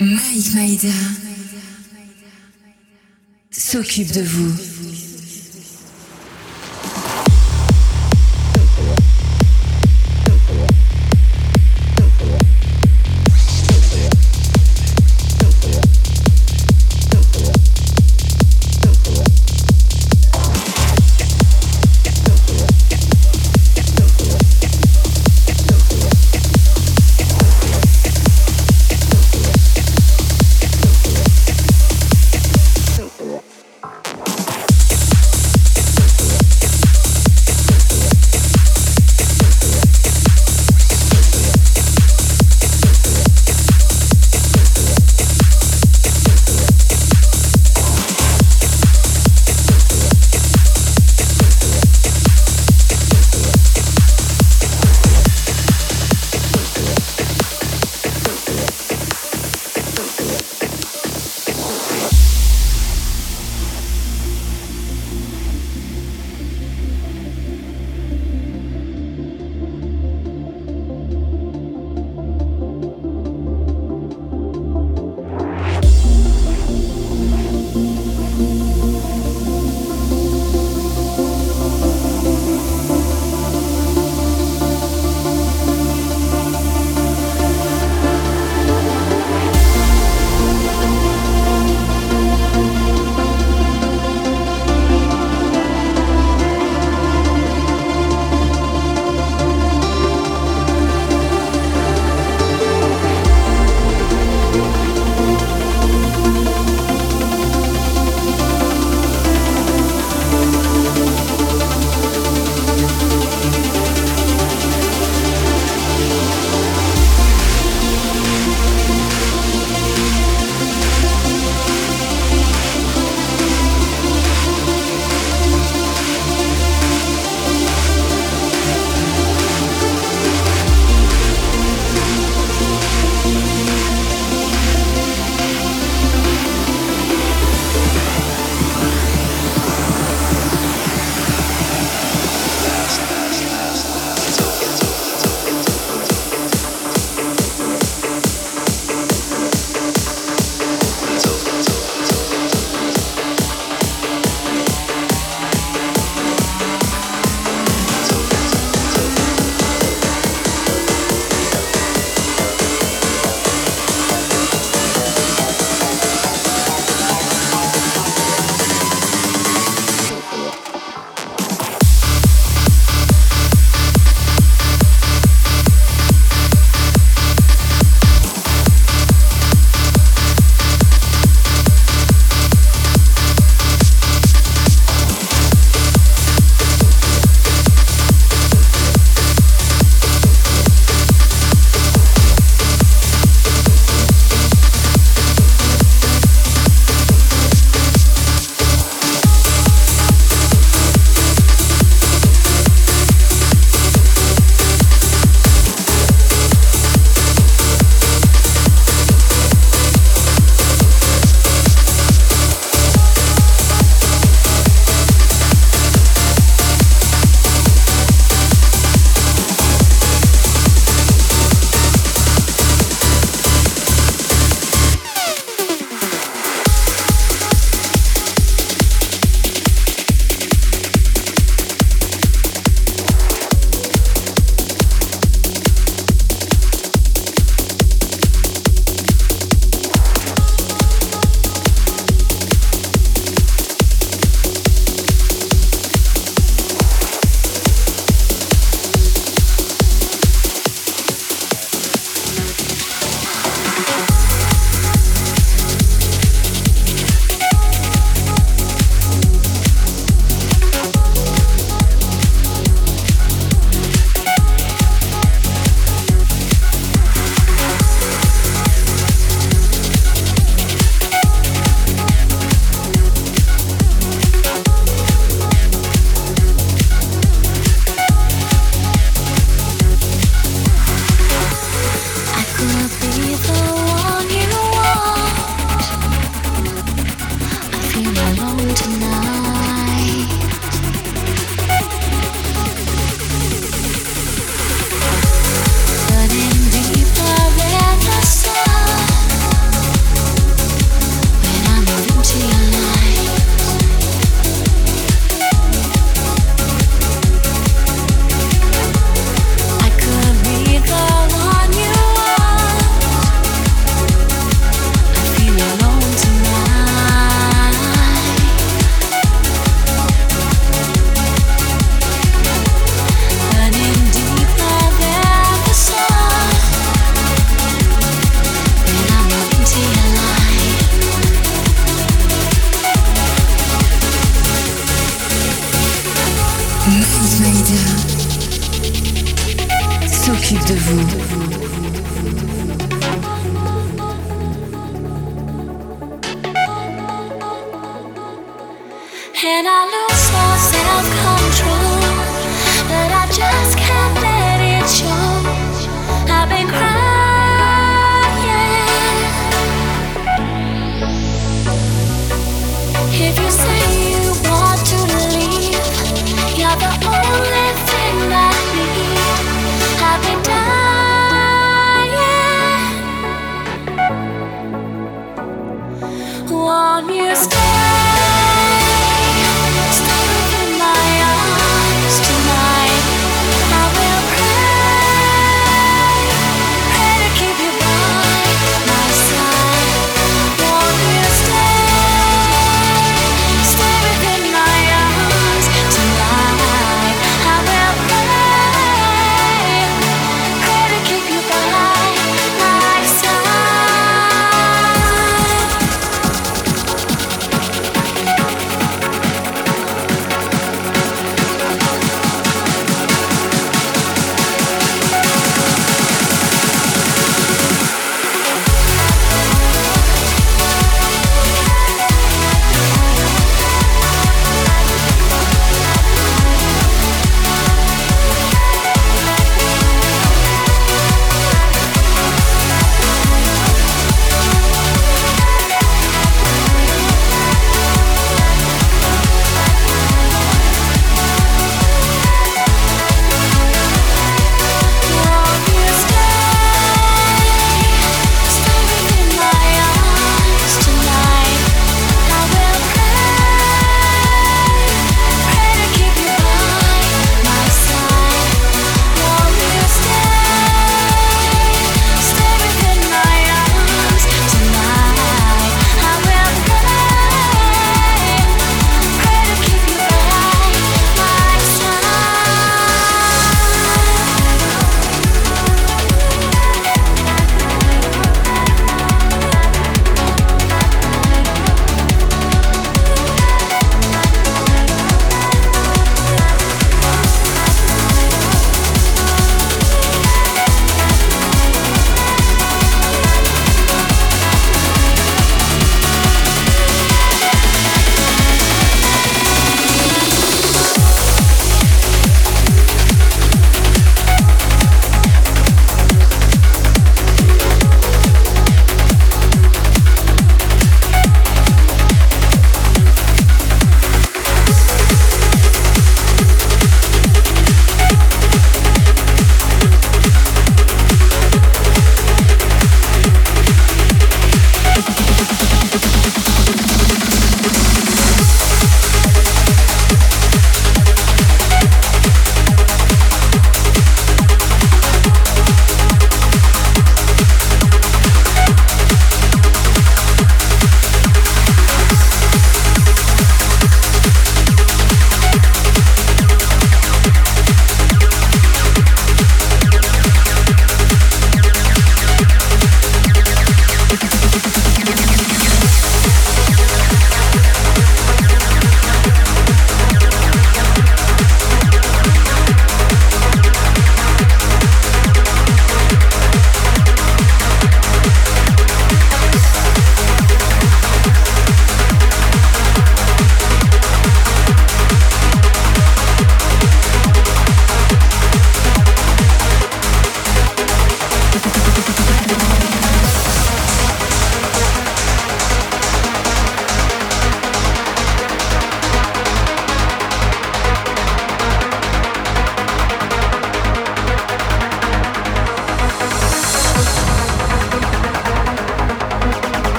Mike Maïda s'occupe de vous.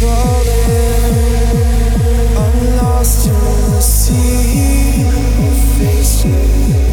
falling. I'm lost in the sea. Face you.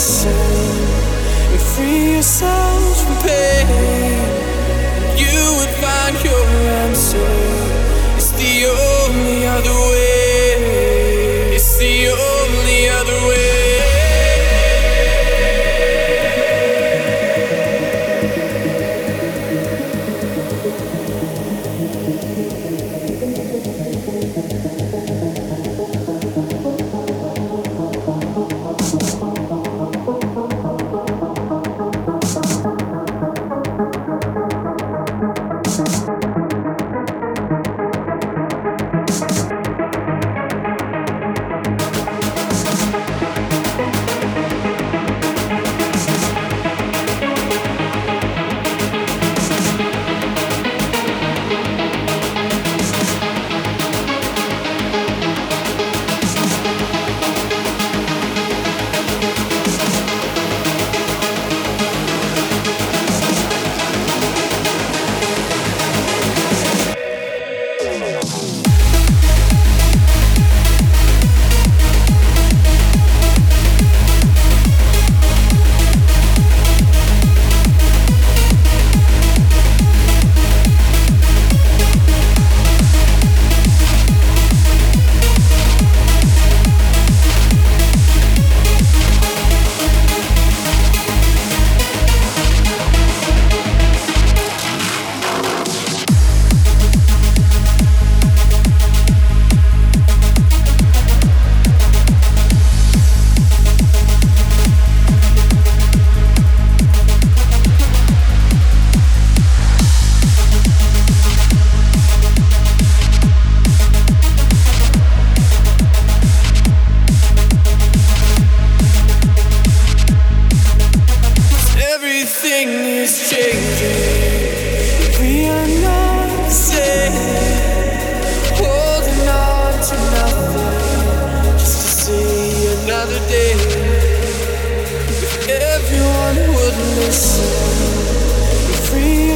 listen and free yourselves from pain, you would find your answer. It's the only other way.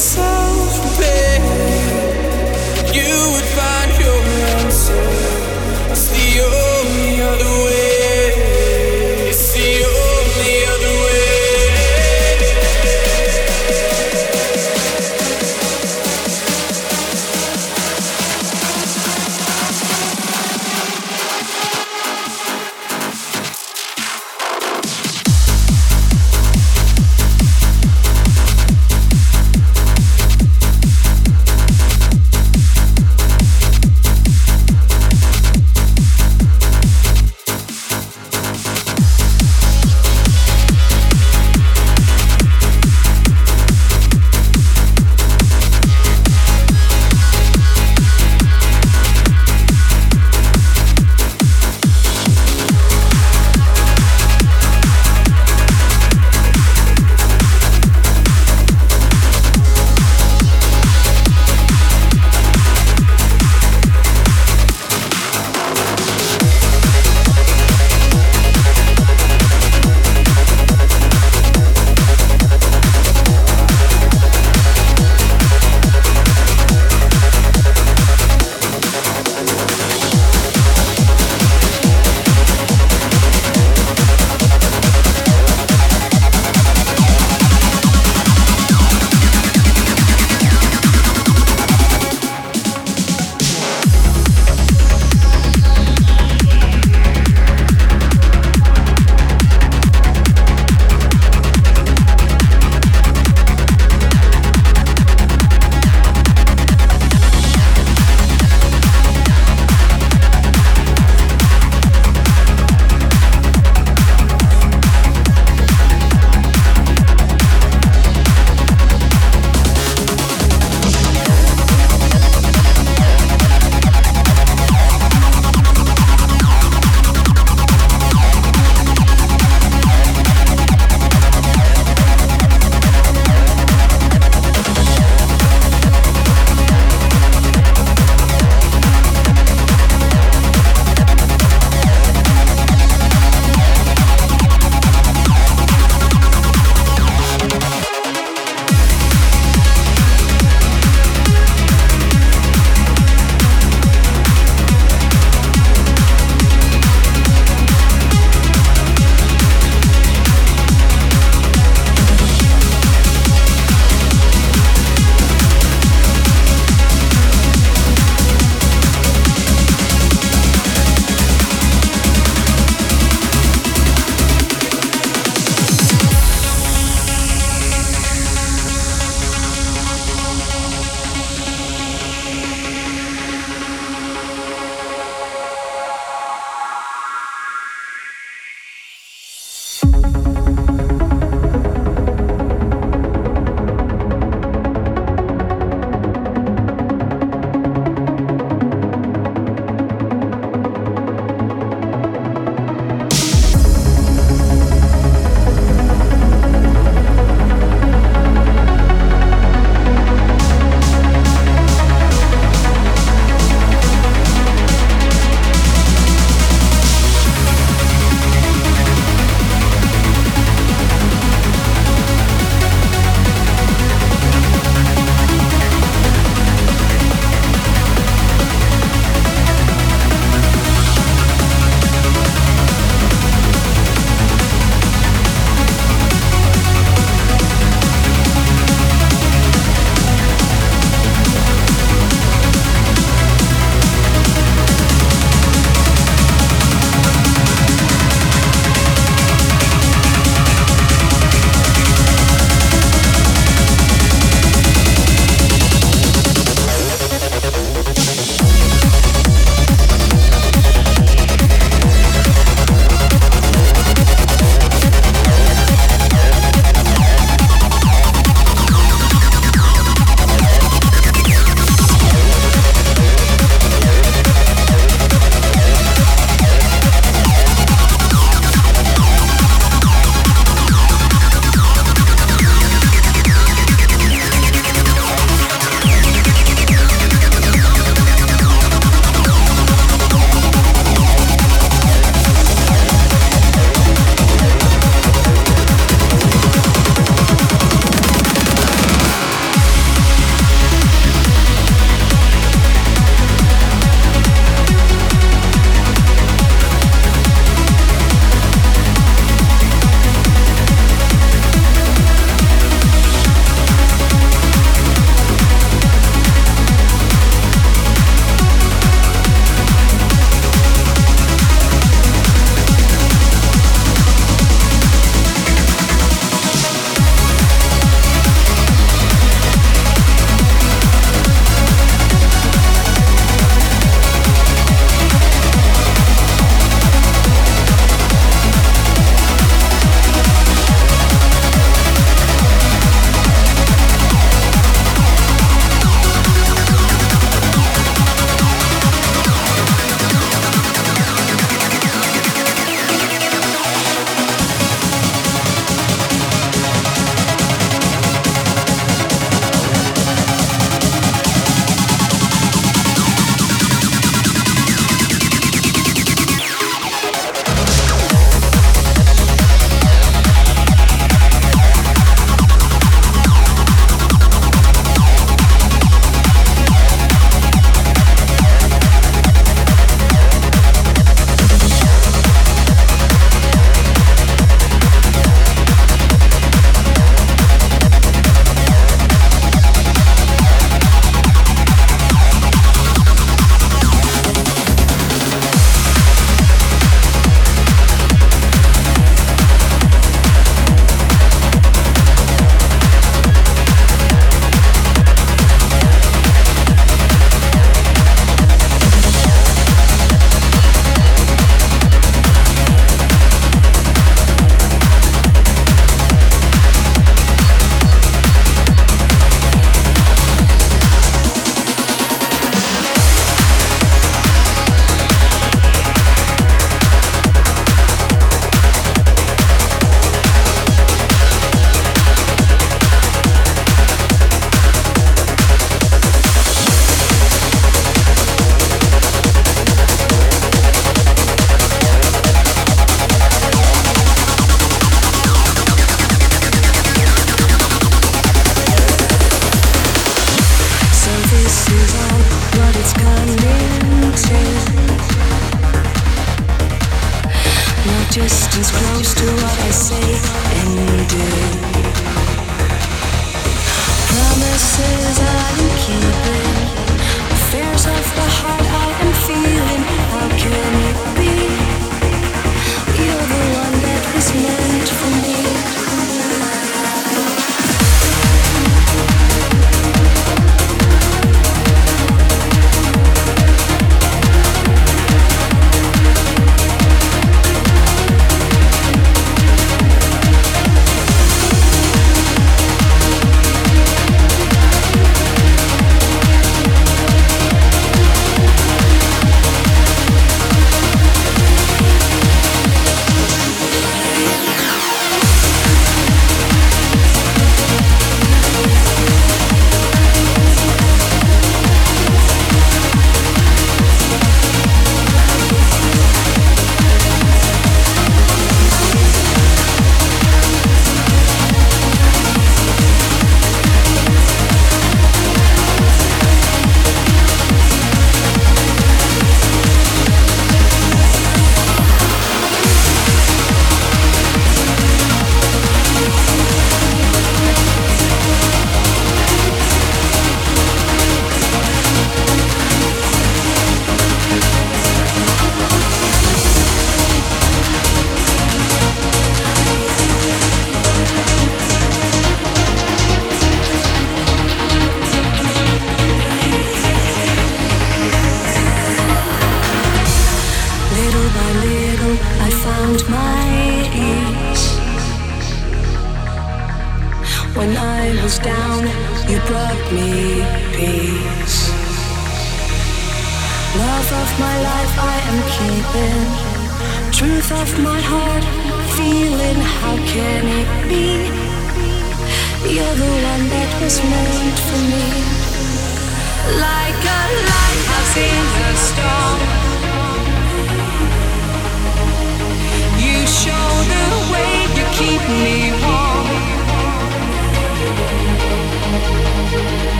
yourself, babe.